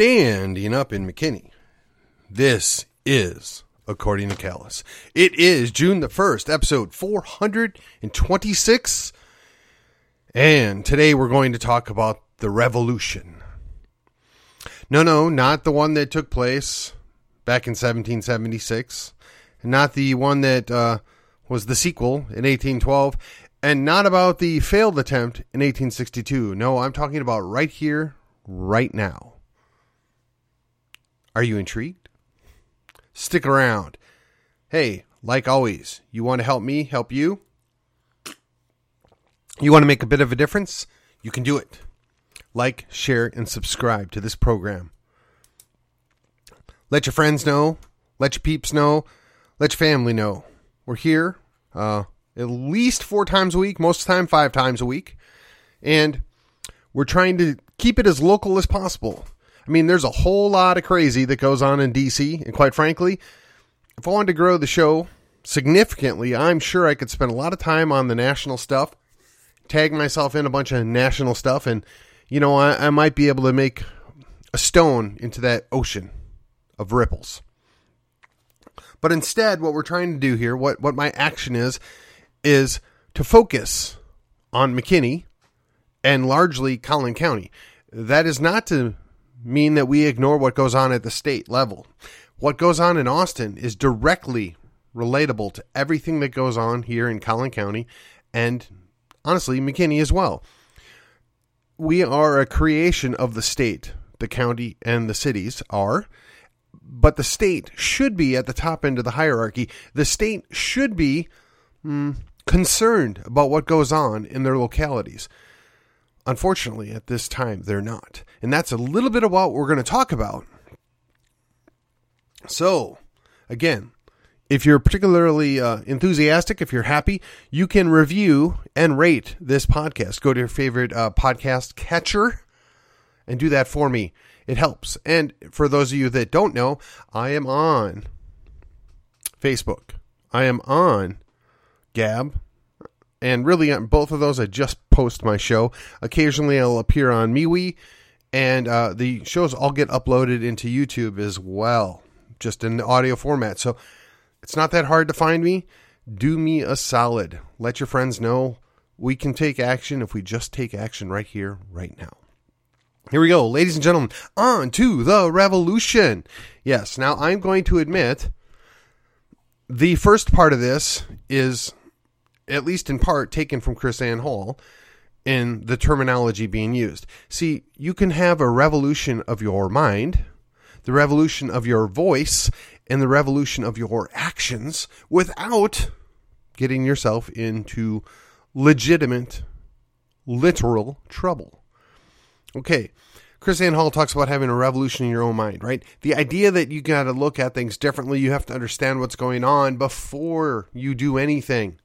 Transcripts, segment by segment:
standing up in McKinney. This is according to Callus. It is June the 1st, episode 426. And today we're going to talk about the revolution. No, no, not the one that took place back in 1776, not the one that uh, was the sequel in 1812, and not about the failed attempt in 1862. No, I'm talking about right here, right now. Are you intrigued? Stick around. Hey, like always, you want to help me help you? You want to make a bit of a difference? You can do it. Like, share, and subscribe to this program. Let your friends know. Let your peeps know. Let your family know. We're here uh, at least four times a week, most of the time, five times a week. And we're trying to keep it as local as possible. I mean, there's a whole lot of crazy that goes on in DC. And quite frankly, if I wanted to grow the show significantly, I'm sure I could spend a lot of time on the national stuff, tag myself in a bunch of national stuff, and, you know, I, I might be able to make a stone into that ocean of ripples. But instead, what we're trying to do here, what, what my action is, is to focus on McKinney and largely Collin County. That is not to mean that we ignore what goes on at the state level. What goes on in Austin is directly relatable to everything that goes on here in Collin County and honestly, McKinney as well. We are a creation of the state, the county, and the cities are but the state should be at the top end of the hierarchy. The state should be mm, concerned about what goes on in their localities. Unfortunately, at this time, they're not. And that's a little bit of what we're going to talk about. So, again, if you're particularly uh, enthusiastic, if you're happy, you can review and rate this podcast. Go to your favorite uh, podcast catcher and do that for me. It helps. And for those of you that don't know, I am on Facebook. I am on Gab. And really, on both of those, I just post my show. Occasionally, I'll appear on MeWe. And uh, the shows all get uploaded into YouTube as well, just in the audio format. So it's not that hard to find me. Do me a solid. Let your friends know we can take action if we just take action right here, right now. Here we go, ladies and gentlemen, on to the revolution. Yes, now I'm going to admit the first part of this is, at least in part, taken from KrisAnne Hall in the terminology being used. See, you can have a revolution of your mind, the revolution of your voice, and the revolution of your actions without getting yourself into legitimate, literal trouble. Okay. KrisAnne Hall talks about having a revolution in your own mind, right? The idea that you got to look at things differently, you have to understand what's going on before you do anything.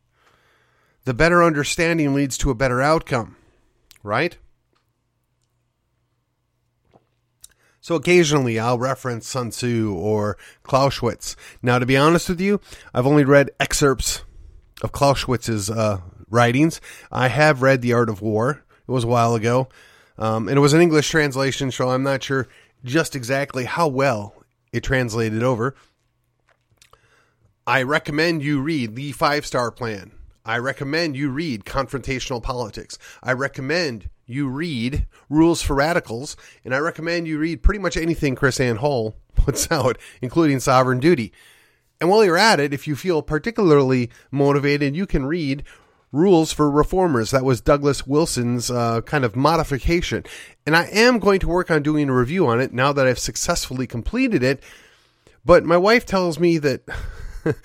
The better understanding leads to a better outcome, right? So occasionally I'll reference Sun Tzu or Clausewitz. Now, to be honest with you, I've only read excerpts of Clausewitz's uh, writings. I have read The Art of War. It was a while ago. Um, and it was an English translation, so I'm not sure just exactly how well it translated over. I recommend you read The Five Star Plan. I recommend you read Confrontational Politics. I recommend you read Rules for Radicals. And I recommend you read pretty much anything KrisAnne Hall puts out, including Sovereign Duty. And while you're at it, if you feel particularly motivated, you can read Rules for Reformers. That was Douglas Wilson's uh, kind of modification. And I am going to work on doing a review on it now that I've successfully completed it. But my wife tells me that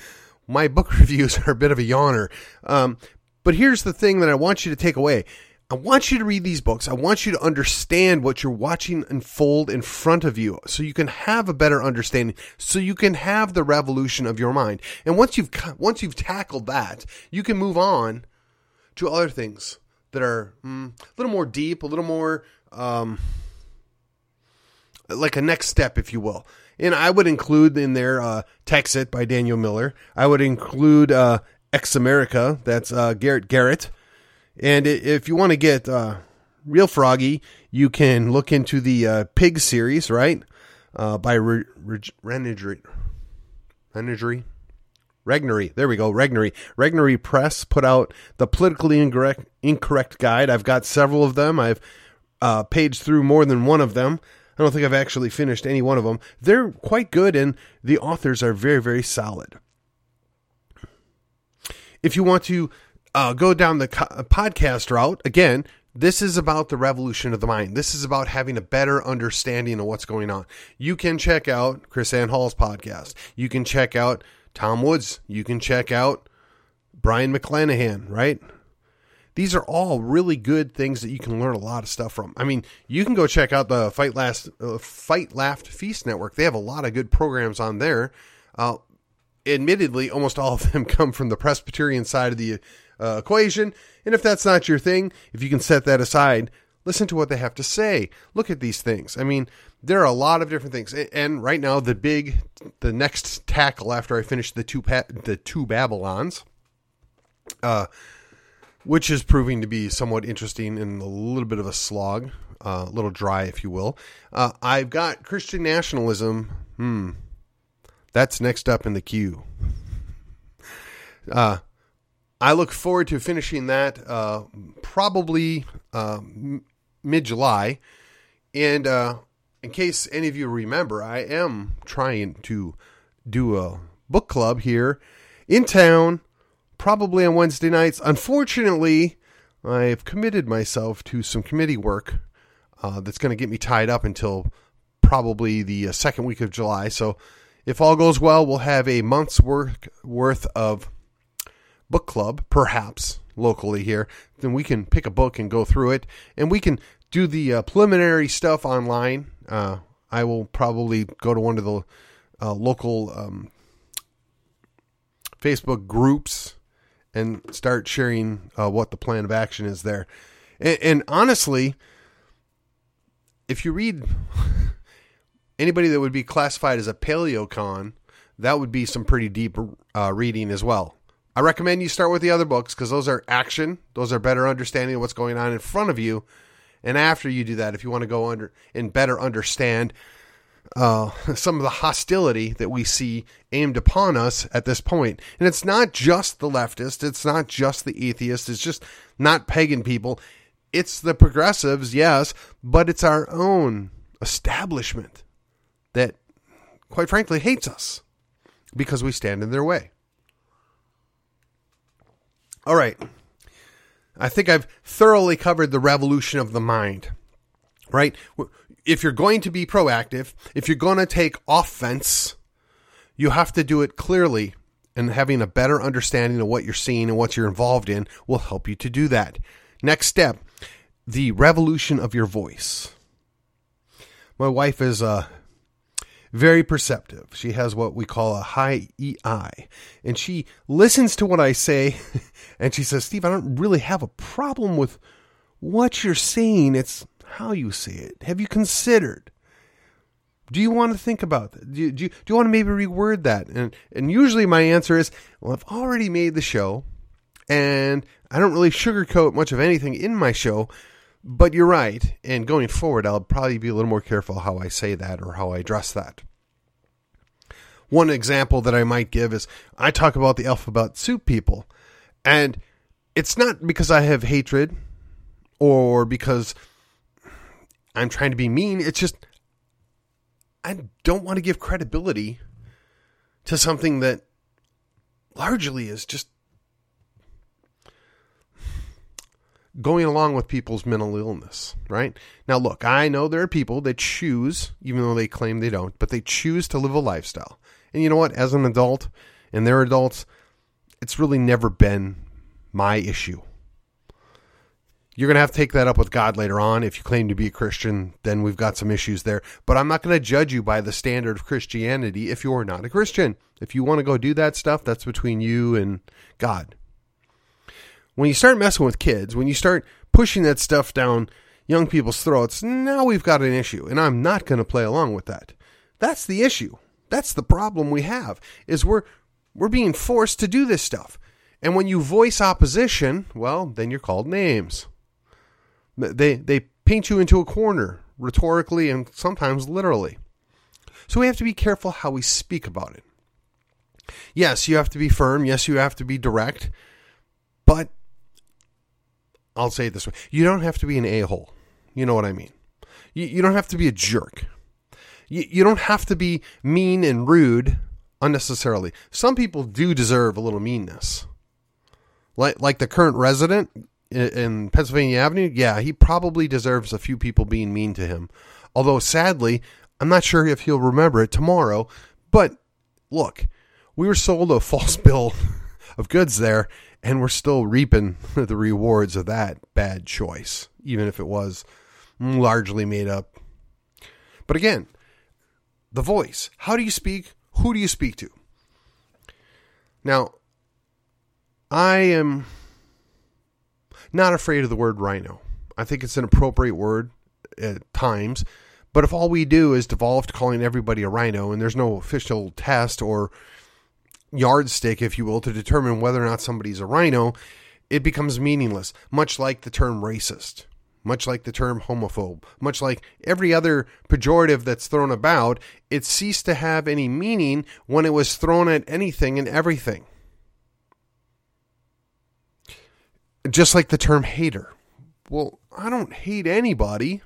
my book reviews are a bit of a yawner. Um, but here's the thing that I want you to take away. I want you to read these books. I want you to understand what you're watching unfold in front of you so you can have a better understanding, so you can have the revolution of your mind. And once you've once you've tackled that, you can move on to other things that are mm, a little more deep, a little more um, like a next step, if you will. And I would include in there uh, Texit by Daniel Miller. I would include uh, Ex America, that's uh, Garet Garrett. And if you want to get uh, real froggy, you can look into the uh, Pig series, right? Uh, by Re- Re-? Regnery. There we go. Regnery. Regnery Press put out the politically incorrect, incorrect guide. I've got several of them. I've uh, paged through more than one of them. I don't think I've actually finished any one of them. They're quite good, and the authors are very, very solid. If you want to uh, go down the co- podcast route, again, this is about the revolution of the mind. This is about having a better understanding of what's going on. You can check out KrisAnne Hall's podcast. You can check out Tom Woods. You can check out Brion McClanahan, right? These are all really good things that you can learn a lot of stuff from. I mean, you can go check out the Fight Last uh, Fight Laugh Feast Network. They have a lot of good programs on there. Uh, admittedly, almost all of them come from the Presbyterian side of the uh, equation. And if that's not your thing, if you can set that aside, listen to what they have to say. Look at these things. I mean, there are a lot of different things. And right now, the big, the next tackle after I finish the two pa- the two Babylons, uh, which is proving to be somewhat interesting and a little bit of a slog, uh, a little dry, if you will. Uh, I've got Christian nationalism. Hmm, that's next up in the queue. Uh, I look forward to finishing that uh, probably uh, mid July. And uh, in case any of you remember, I am trying to do a book club here in town, probably on Wednesday nights. Unfortunately, I've committed myself to some committee work uh, that's going to get me tied up until probably the uh, second week of July. So, if all goes well, we'll have a month's work worth of book club, perhaps locally here, then we can pick a book and go through it, and we can do the uh, preliminary stuff online. Uh, I will probably go to one of the uh, local um, Facebook groups and start sharing uh, what the plan of action is there. And, and honestly, if you read anybody that would be classified as a paleocon, that would be some pretty deep uh, reading as well. I recommend you start with the other books because those are action. Those are better understanding of what's going on in front of you. And after you do that, if you want to go under and better understand uh, some of the hostility that we see aimed upon us at this point. and it's not just the leftist, it's not just the atheist, it's just not pagan people. It's the progressives, yes, but it's our own establishment that, quite frankly, hates us because we stand in their way. All right. I think I've thoroughly covered the revolution of the mind, right? If you're going to be proactive, if you're going to take offense, you have to do it clearly. And having a better understanding of what you're seeing and what you're involved in will help you to do that. Next step the revolution of your voice. My wife is a very perceptive. She has what we call a high EI, and she listens to what I say, and she says, "Steve, I don't really have a problem with what you're saying. It's how you say it. Have you considered? Do you want to think about that? Do you, do you, do you want to maybe reword that?" And and usually my answer is, "Well, I've already made the show, and I don't really sugarcoat much of anything in my show." But you're right. And going forward, I'll probably be a little more careful how I say that or how I address that. One example that I might give is I talk about the alphabet soup people. And it's not because I have hatred or because I'm trying to be mean. It's just I don't want to give credibility to something that largely is just going along with people's mental illness, right? Now, look, I know there are people that choose, even though they claim they don't, but they choose to live a lifestyle. And you know what? As an adult, and they're adults, it's really never been my issue. You're going to have to take that up with God later on. If you claim to be a Christian, then we've got some issues there. But I'm not going to judge you by the standard of Christianity if you're not a Christian. If you want to go do that stuff, that's between you and God when you start messing with kids, when you start pushing that stuff down young people's throats, now we've got an issue, and I'm not going to play along with that. That's the issue. That's the problem we have is we're we're being forced to do this stuff. And when you voice opposition, well, then you're called names. They they paint you into a corner rhetorically and sometimes literally. So we have to be careful how we speak about it. Yes, you have to be firm. Yes, you have to be direct. But I'll say it this way you don't have to be an a hole. You know what I mean? You, you don't have to be a jerk. You, you don't have to be mean and rude unnecessarily. Some people do deserve a little meanness. Like, like the current resident in Pennsylvania Avenue, yeah, he probably deserves a few people being mean to him. Although, sadly, I'm not sure if he'll remember it tomorrow. But look, we were sold a false bill of goods there, and we're still reaping the rewards of that bad choice, even if it was largely made up. But again, the voice. How do you speak? Who do you speak to? Now, I am not afraid of the word RINO. I think it's an appropriate word at times. But if all we do is devolve to calling everybody a RINO and there's no official test or yardstick, if you will, to determine whether or not somebody's a RINO, it becomes meaningless, much like the term racist, much like the term homophobe, much like every other pejorative that's thrown about. It ceased to have any meaning when it was thrown at anything and everything. Just like the term hater. Well, I don't hate anybody.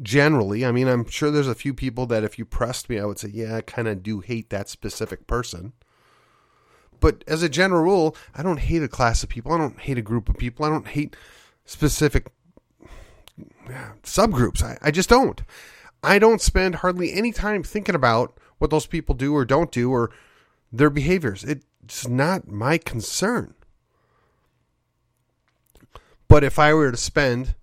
Generally, I mean, I'm sure there's a few people that if you pressed me, I would say, yeah, I kind of do hate that specific person. But as a general rule, I don't hate a class of people. I don't hate a group of people. I don't hate specific subgroups. I, I just don't. I don't spend hardly any time thinking about what those people do or don't do or their behaviors. It's not my concern. But if I were to spend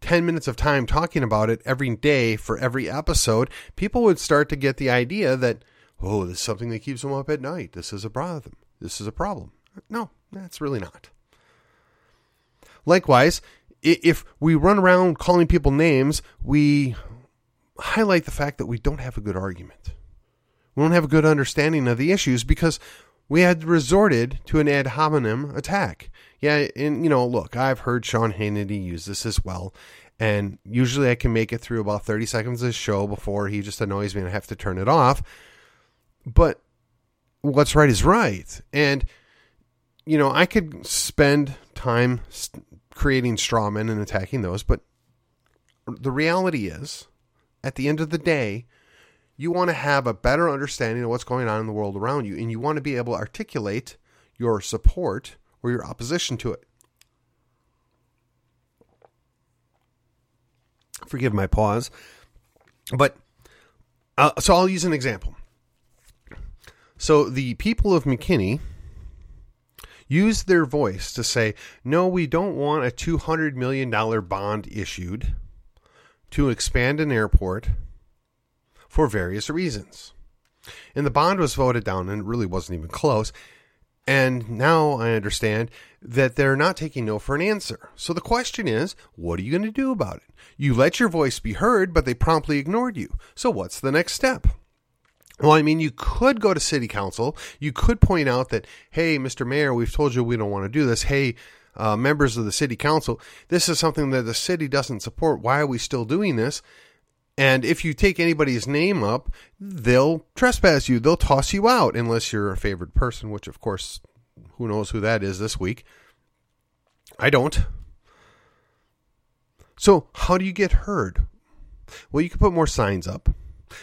10 minutes of time talking about it every day for every episode, people would start to get the idea that, oh, this is something that keeps them up at night. This is a problem. This is a problem. No, that's really not. Likewise, if we run around calling people names, we highlight the fact that we don't have a good argument. We don't have a good understanding of the issues because we had resorted to an ad hominem attack. Yeah, and you know, look, I've heard Sean Hannity use this as well, and usually I can make it through about 30 seconds of the show before he just annoys me and I have to turn it off. But what's right is right. And you know, I could spend time creating strawmen and attacking those, but the reality is, at the end of the day, you want to have a better understanding of what's going on in the world around you, and you want to be able to articulate your support or your opposition to it. Forgive my pause, but uh, so I'll use an example. So the people of McKinney used their voice to say, no, we don't want a $200 million bond issued to expand an airport for various reasons. And the bond was voted down, and it really wasn't even close. And now I understand that they're not taking no for an answer. So the question is, what are you going to do about it? You let your voice be heard, but they promptly ignored you. So what's the next step? Well, I mean, you could go to city council. You could point out that, hey, Mr. Mayor, we've told you we don't want to do this. Hey, uh, members of the city council, this is something that the city doesn't support. Why are we still doing this? And if you take anybody's name up, they'll trespass you. They'll toss you out unless you're a favored person, which, of course, who knows who that is this week. I don't. So, how do you get heard? Well, you could put more signs up.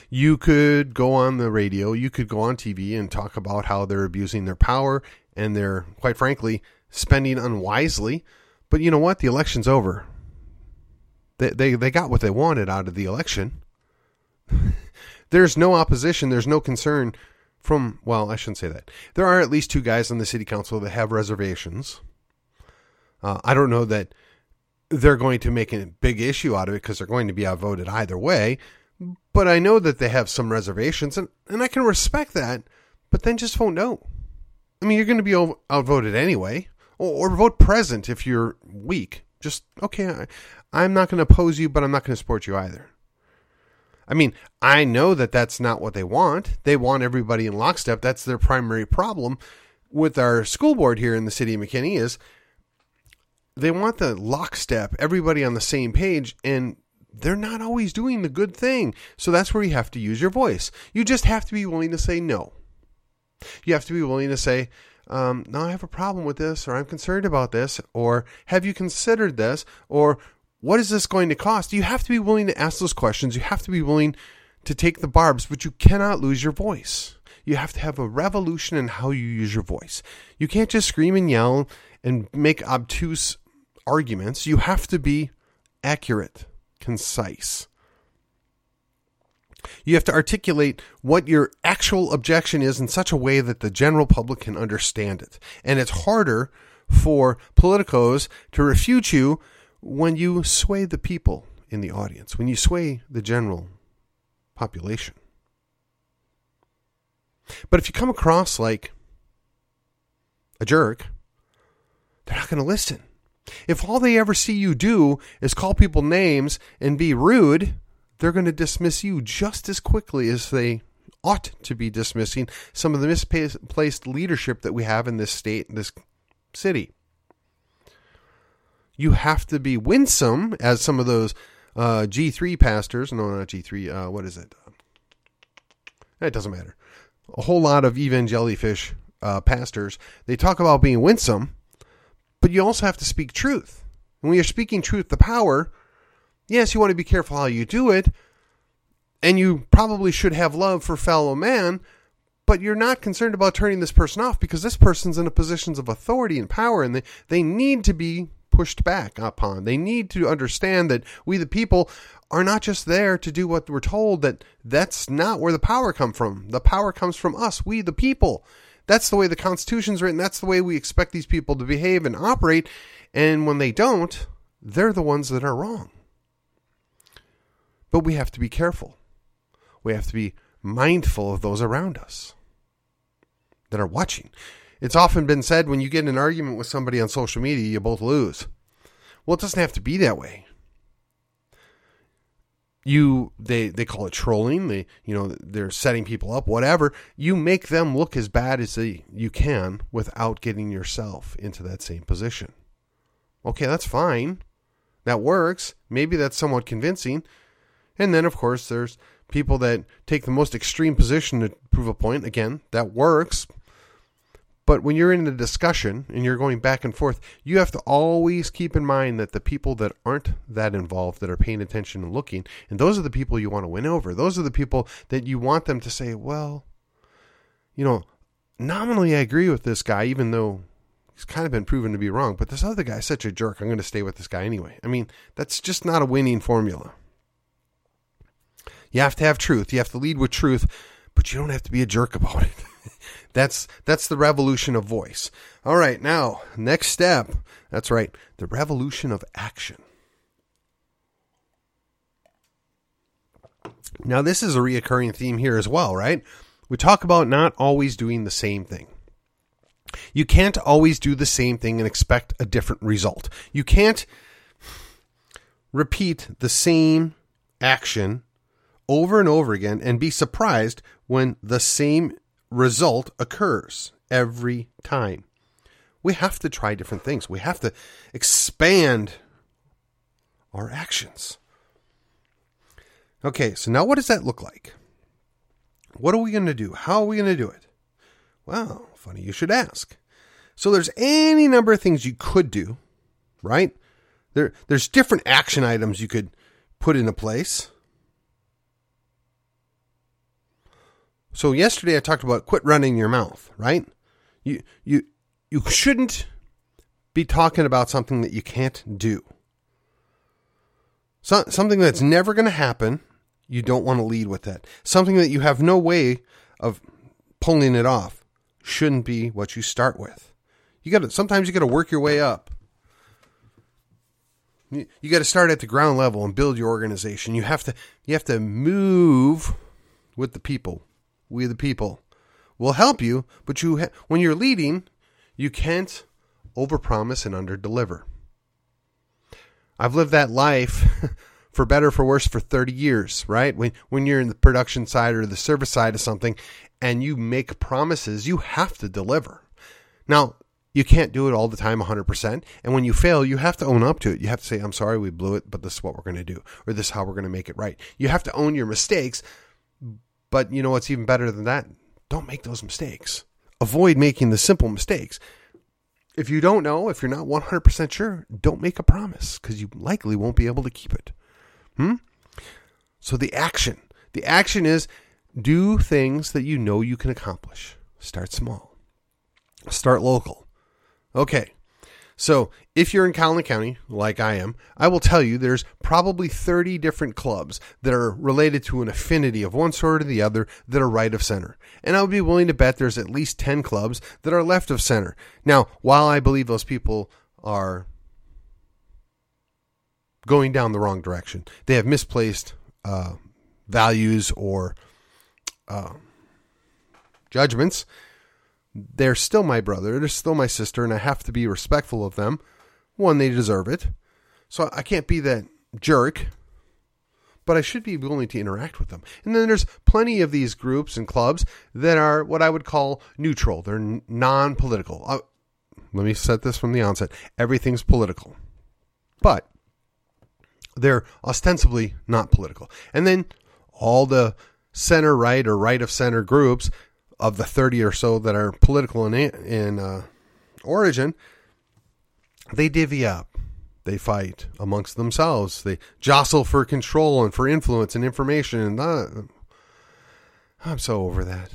You could go on the radio. You could go on TV and talk about how they're abusing their power and they're, quite frankly, spending unwisely. But you know what? The election's over. They, they, they got what they wanted out of the election. There's no opposition. There's no concern from, well, I shouldn't say that. There are at least two guys on the city council that have reservations. Uh, I don't know that they're going to make a big issue out of it because they're going to be outvoted either way. But I know that they have some reservations, and, and I can respect that. But then just vote no. I mean, you're going to be outvoted anyway, or, or vote present if you're weak. Just okay. I, I'm not going to oppose you, but I'm not going to support you either. I mean, I know that that's not what they want. They want everybody in lockstep. That's their primary problem with our school board here in the city of McKinney is they want the lockstep, everybody on the same page, and they're not always doing the good thing. So that's where you have to use your voice. You just have to be willing to say no. You have to be willing to say, um, no, I have a problem with this, or I'm concerned about this, or have you considered this, or what is this going to cost? You have to be willing to ask those questions. You have to be willing to take the barbs, but you cannot lose your voice. You have to have a revolution in how you use your voice. You can't just scream and yell and make obtuse arguments. You have to be accurate, concise. You have to articulate what your actual objection is in such a way that the general public can understand it. And it's harder for politicos to refute you when you sway the people in the audience, when you sway the general population. But if you come across like a jerk, they're not going to listen. If all they ever see you do is call people names and be rude, they're going to dismiss you just as quickly as they ought to be dismissing some of the misplaced leadership that we have in this state, in this city. You have to be winsome, as some of those uh, G3 pastors, no, not G3, uh, what is it? It doesn't matter. A whole lot of evangelifish uh, pastors, they talk about being winsome, but you also have to speak truth. And when you're speaking truth the power, yes, you want to be careful how you do it, and you probably should have love for fellow man, but you're not concerned about turning this person off because this person's in a positions of authority and power and they, they need to be pushed back upon. They need to understand that we the people are not just there to do what we're told that that's not where the power come from. The power comes from us, we the people. That's the way the constitution's written. That's the way we expect these people to behave and operate. And when they don't, they're the ones that are wrong. But we have to be careful. We have to be mindful of those around us that are watching. It's often been said when you get in an argument with somebody on social media, you both lose. Well, it doesn't have to be that way. You they they call it trolling. They you know they're setting people up. Whatever. You make them look as bad as they, you can without getting yourself into that same position. Okay, that's fine. That works. Maybe that's somewhat convincing. And then, of course, there's people that take the most extreme position to prove a point. Again, that works. But when you're in a discussion and you're going back and forth, you have to always keep in mind that the people that aren't that involved, that are paying attention and looking, and those are the people you want to win over. Those are the people that you want them to say, well, you know, nominally I agree with this guy, even though he's kind of been proven to be wrong, but this other guy's such a jerk. I'm going to stay with this guy anyway. I mean, that's just not a winning formula. You have to have truth. You have to lead with truth, but you don't have to be a jerk about it. that's that's the revolution of voice. All right, now, next step. That's right, the revolution of action. Now, this is a reoccurring theme here as well, right? We talk about not always doing the same thing. You can't always do the same thing and expect a different result. You can't repeat the same action over and over again and be surprised when the same result occurs every time. We have to try different things. We have to expand our actions. Okay, so now what does that look like? What are we going to do? How are we going to do it? Well, funny you should ask. So there's any number of things you could do, right? There there's different action items you could put into place. So yesterday I talked about quit running your mouth, right? You you you shouldn't be talking about something that you can't do. So, something that's never going to happen, you don't want to lead with that. Something that you have no way of pulling it off shouldn't be what you start with. You got to sometimes you got to work your way up. You, you got to start at the ground level and build your organization. You have to you have to move with the people we the people will help you, but you ha- when you're leading, you can't overpromise and underdeliver. I've lived that life for better for worse for 30 years, right? When when you're in the production side or the service side of something and you make promises, you have to deliver. Now, you can't do it all the time 100%. And when you fail, you have to own up to it. You have to say, I'm sorry, we blew it, but this is what we're going to do, or this is how we're going to make it right. You have to own your mistakes. But you know what's even better than that? Don't make those mistakes. Avoid making the simple mistakes. If you don't know, if you're not 100% sure, don't make a promise because you likely won't be able to keep it. Hmm? So the action. The action is do things that you know you can accomplish. Start small. Start local. Okay. So, if you're in Collin County, like I am, I will tell you there's probably 30 different clubs that are related to an affinity of one sort or the other that are right of center. And I would be willing to bet there's at least 10 clubs that are left of center. Now, while I believe those people are going down the wrong direction, they have misplaced uh, values or uh, judgments they're still my brother, they're still my sister, and I have to be respectful of them. One, they deserve it. So I can't be that jerk, but I should be willing to interact with them. And then there's plenty of these groups and clubs that are what I would call neutral, they're non political. Uh, let me set this from the onset everything's political, but they're ostensibly not political. And then all the center right or right of center groups of the 30 or so that are political in, in uh, origin, they divvy up. They fight amongst themselves. They jostle for control and for influence and information. And uh, I'm so over that.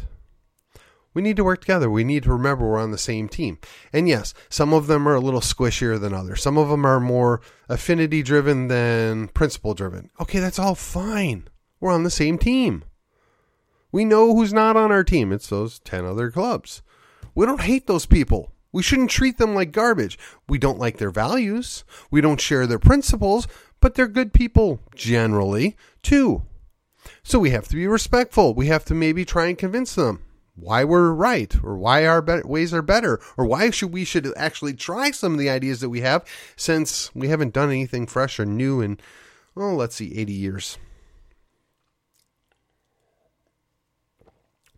We need to work together. We need to remember we're on the same team. And yes, some of them are a little squishier than others. Some of them are more affinity driven than principle driven. Okay, that's all fine. We're on the same team. We know who's not on our team. It's those 10 other clubs. We don't hate those people. We shouldn't treat them like garbage. We don't like their values. We don't share their principles, but they're good people generally, too. So we have to be respectful. We have to maybe try and convince them why we're right or why our be- ways are better or why should we should actually try some of the ideas that we have since we haven't done anything fresh or new in well, let's see 80 years.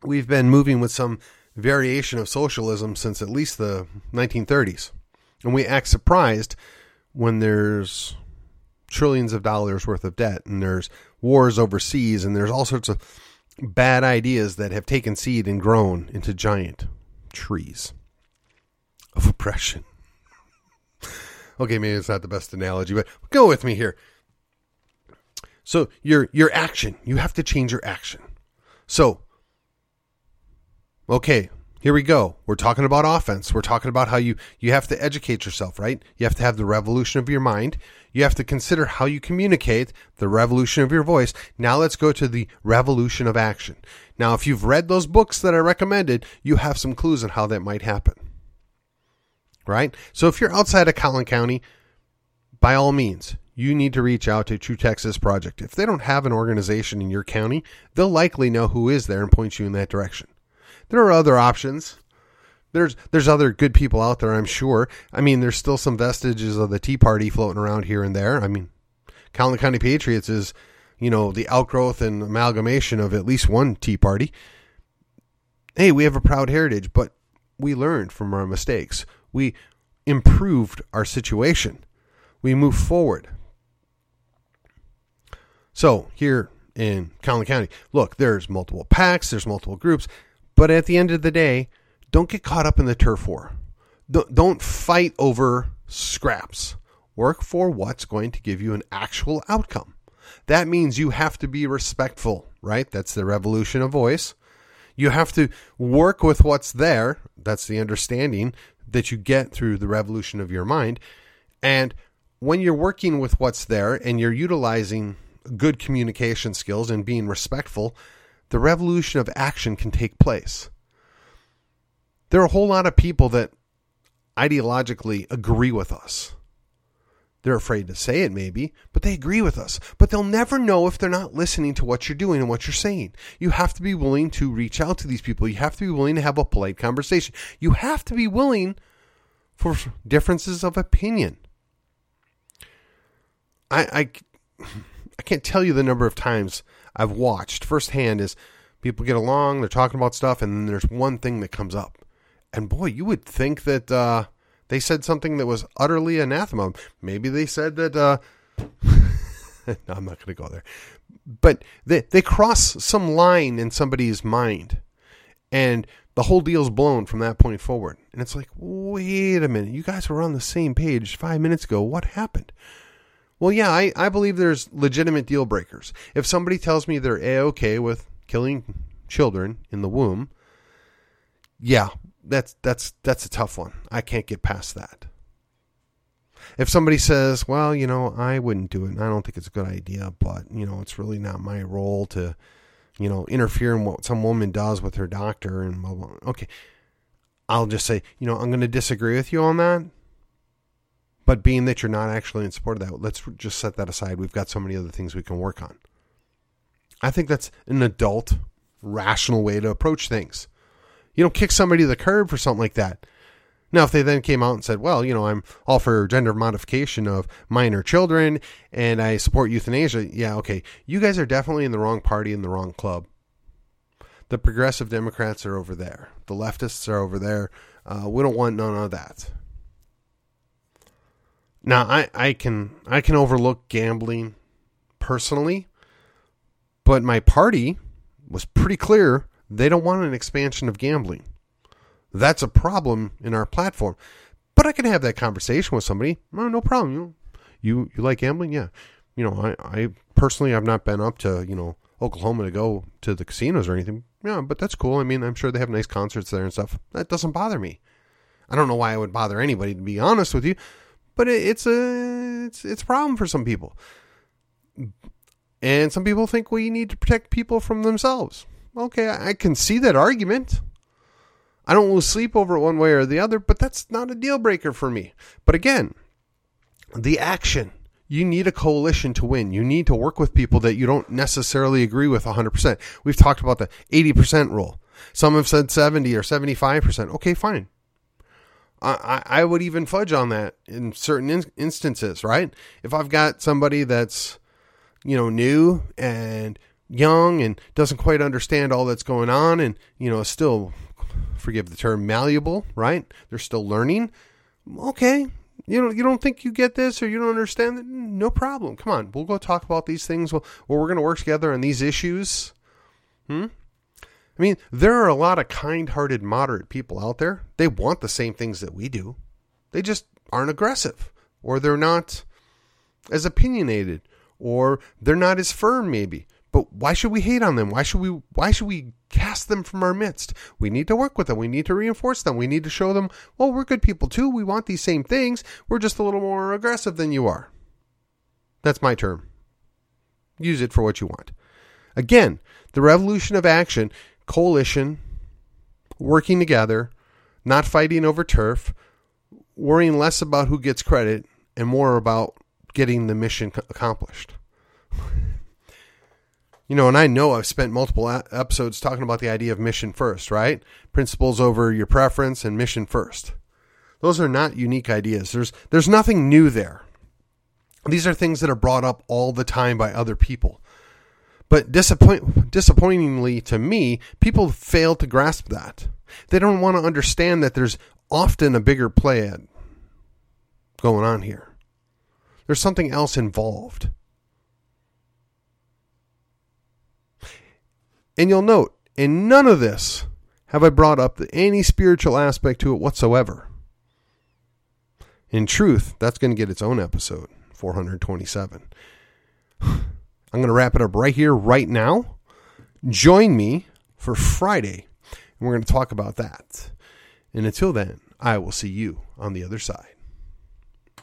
We've been moving with some variation of socialism since at least the 1930s. And we act surprised when there's trillions of dollars worth of debt and there's wars overseas and there's all sorts of bad ideas that have taken seed and grown into giant trees of oppression. okay, maybe it's not the best analogy, but go with me here. So your your action, you have to change your action. So okay, here we go. We're talking about offense. We're talking about how you you have to educate yourself, right? You have to have the revolution of your mind. You have to consider how you communicate, the revolution of your voice. Now let's go to the revolution of action. Now, if you've read those books that I recommended, you have some clues on how that might happen. Right? So if you're outside of Collin County, by all means, you need to reach out to True Texas Project. If they don't have an organization in your county, they'll likely know who is there and point you in that direction. There are other options. There's there's other good people out there, I'm sure. I mean, there's still some vestiges of the Tea Party floating around here and there. I mean, Collin County Patriots is, you know, the outgrowth and amalgamation of at least one Tea Party. Hey, we have a proud heritage, but we learned from our mistakes. We improved our situation. We moved forward. So here in Collin County, look, there's multiple PACs, there's multiple groups. But at the end of the day, don't get caught up in the turf war. Don't fight over scraps. Work for what's going to give you an actual outcome. That means you have to be respectful, right? That's the revolution of voice. You have to work with what's there. That's the understanding that you get through the revolution of your mind. And when you're working with what's there and you're utilizing good communication skills and being respectful, the revolution of action can take place. There are a whole lot of people that ideologically agree with us. They're afraid to say it, maybe, but they agree with us. But they'll never know if they're not listening to what you're doing and what you're saying. You have to be willing to reach out to these people. You have to be willing to have a polite conversation. You have to be willing for differences of opinion. I, I, I can't tell you the number of times I've watched firsthand is people get along, they're talking about stuff, and then there's one thing that comes up. And boy, you would think that uh, they said something that was utterly anathema. Maybe they said that. Uh, no, I'm not going to go there. But they, they cross some line in somebody's mind. And the whole deal's blown from that point forward. And it's like, wait a minute. You guys were on the same page five minutes ago. What happened? Well, yeah, I, I believe there's legitimate deal breakers. If somebody tells me they're a okay with killing children in the womb, yeah, that's that's that's a tough one. I can't get past that. If somebody says, "Well, you know, I wouldn't do it. And I don't think it's a good idea, but you know, it's really not my role to, you know, interfere in what some woman does with her doctor," and blah blah. Okay, I'll just say, you know, I'm going to disagree with you on that. But being that you're not actually in support of that, let's just set that aside. We've got so many other things we can work on. I think that's an adult, rational way to approach things. You don't kick somebody to the curb for something like that. Now, if they then came out and said, well, you know, I'm all for gender modification of minor children and I support euthanasia, yeah, okay. You guys are definitely in the wrong party, in the wrong club. The progressive Democrats are over there, the leftists are over there. Uh, we don't want none of that. Now, I, I can I can overlook gambling personally, but my party was pretty clear they don't want an expansion of gambling. That's a problem in our platform. But I can have that conversation with somebody. Oh, no problem. You, you like gambling? Yeah. You know, I, I personally I've not been up to, you know, Oklahoma to go to the casinos or anything. Yeah, but that's cool. I mean, I'm sure they have nice concerts there and stuff. That doesn't bother me. I don't know why I would bother anybody to be honest with you but it, it's a it's it's a problem for some people. And some people think we need to protect people from themselves. Okay, I can see that argument. I don't lose sleep over it one way or the other, but that's not a deal breaker for me. But again, the action. You need a coalition to win. You need to work with people that you don't necessarily agree with 100%. We've talked about the 80% rule. Some have said 70 or 75%. Okay, fine. I, I would even fudge on that in certain in- instances, right? If I've got somebody that's, you know, new and young and doesn't quite understand all that's going on and, you know, still, forgive the term, malleable, right? They're still learning. Okay. You know, you don't think you get this or you don't understand? No problem. Come on. We'll go talk about these things. Well, well we're going to work together on these issues. Hmm? I mean, there are a lot of kind hearted, moderate people out there. They want the same things that we do. They just aren't aggressive, or they're not as opinionated, or they're not as firm, maybe. But why should we hate on them? Why should we why should we cast them from our midst? We need to work with them. We need to reinforce them. We need to show them, well, we're good people too. We want these same things. We're just a little more aggressive than you are. That's my term. Use it for what you want. Again, the revolution of action coalition, working together, not fighting over turf, worrying less about who gets credit and more about getting the mission accomplished. You know, and I know I've spent multiple episodes talking about the idea of mission first, right? Principles over your preference and mission first. Those are not unique ideas. There's there's nothing new there. These are things that are brought up all the time by other people. But disappoint, disappointingly to me, people fail to grasp that. They don't want to understand that there's often a bigger play going on here. There's something else involved. And you'll note, in none of this have I brought up any spiritual aspect to it whatsoever. In truth, that's going to get its own episode, 427. I'm going to wrap it up right here, right now. Join me for Friday, and we're going to talk about that. And until then, I will see you on the other side.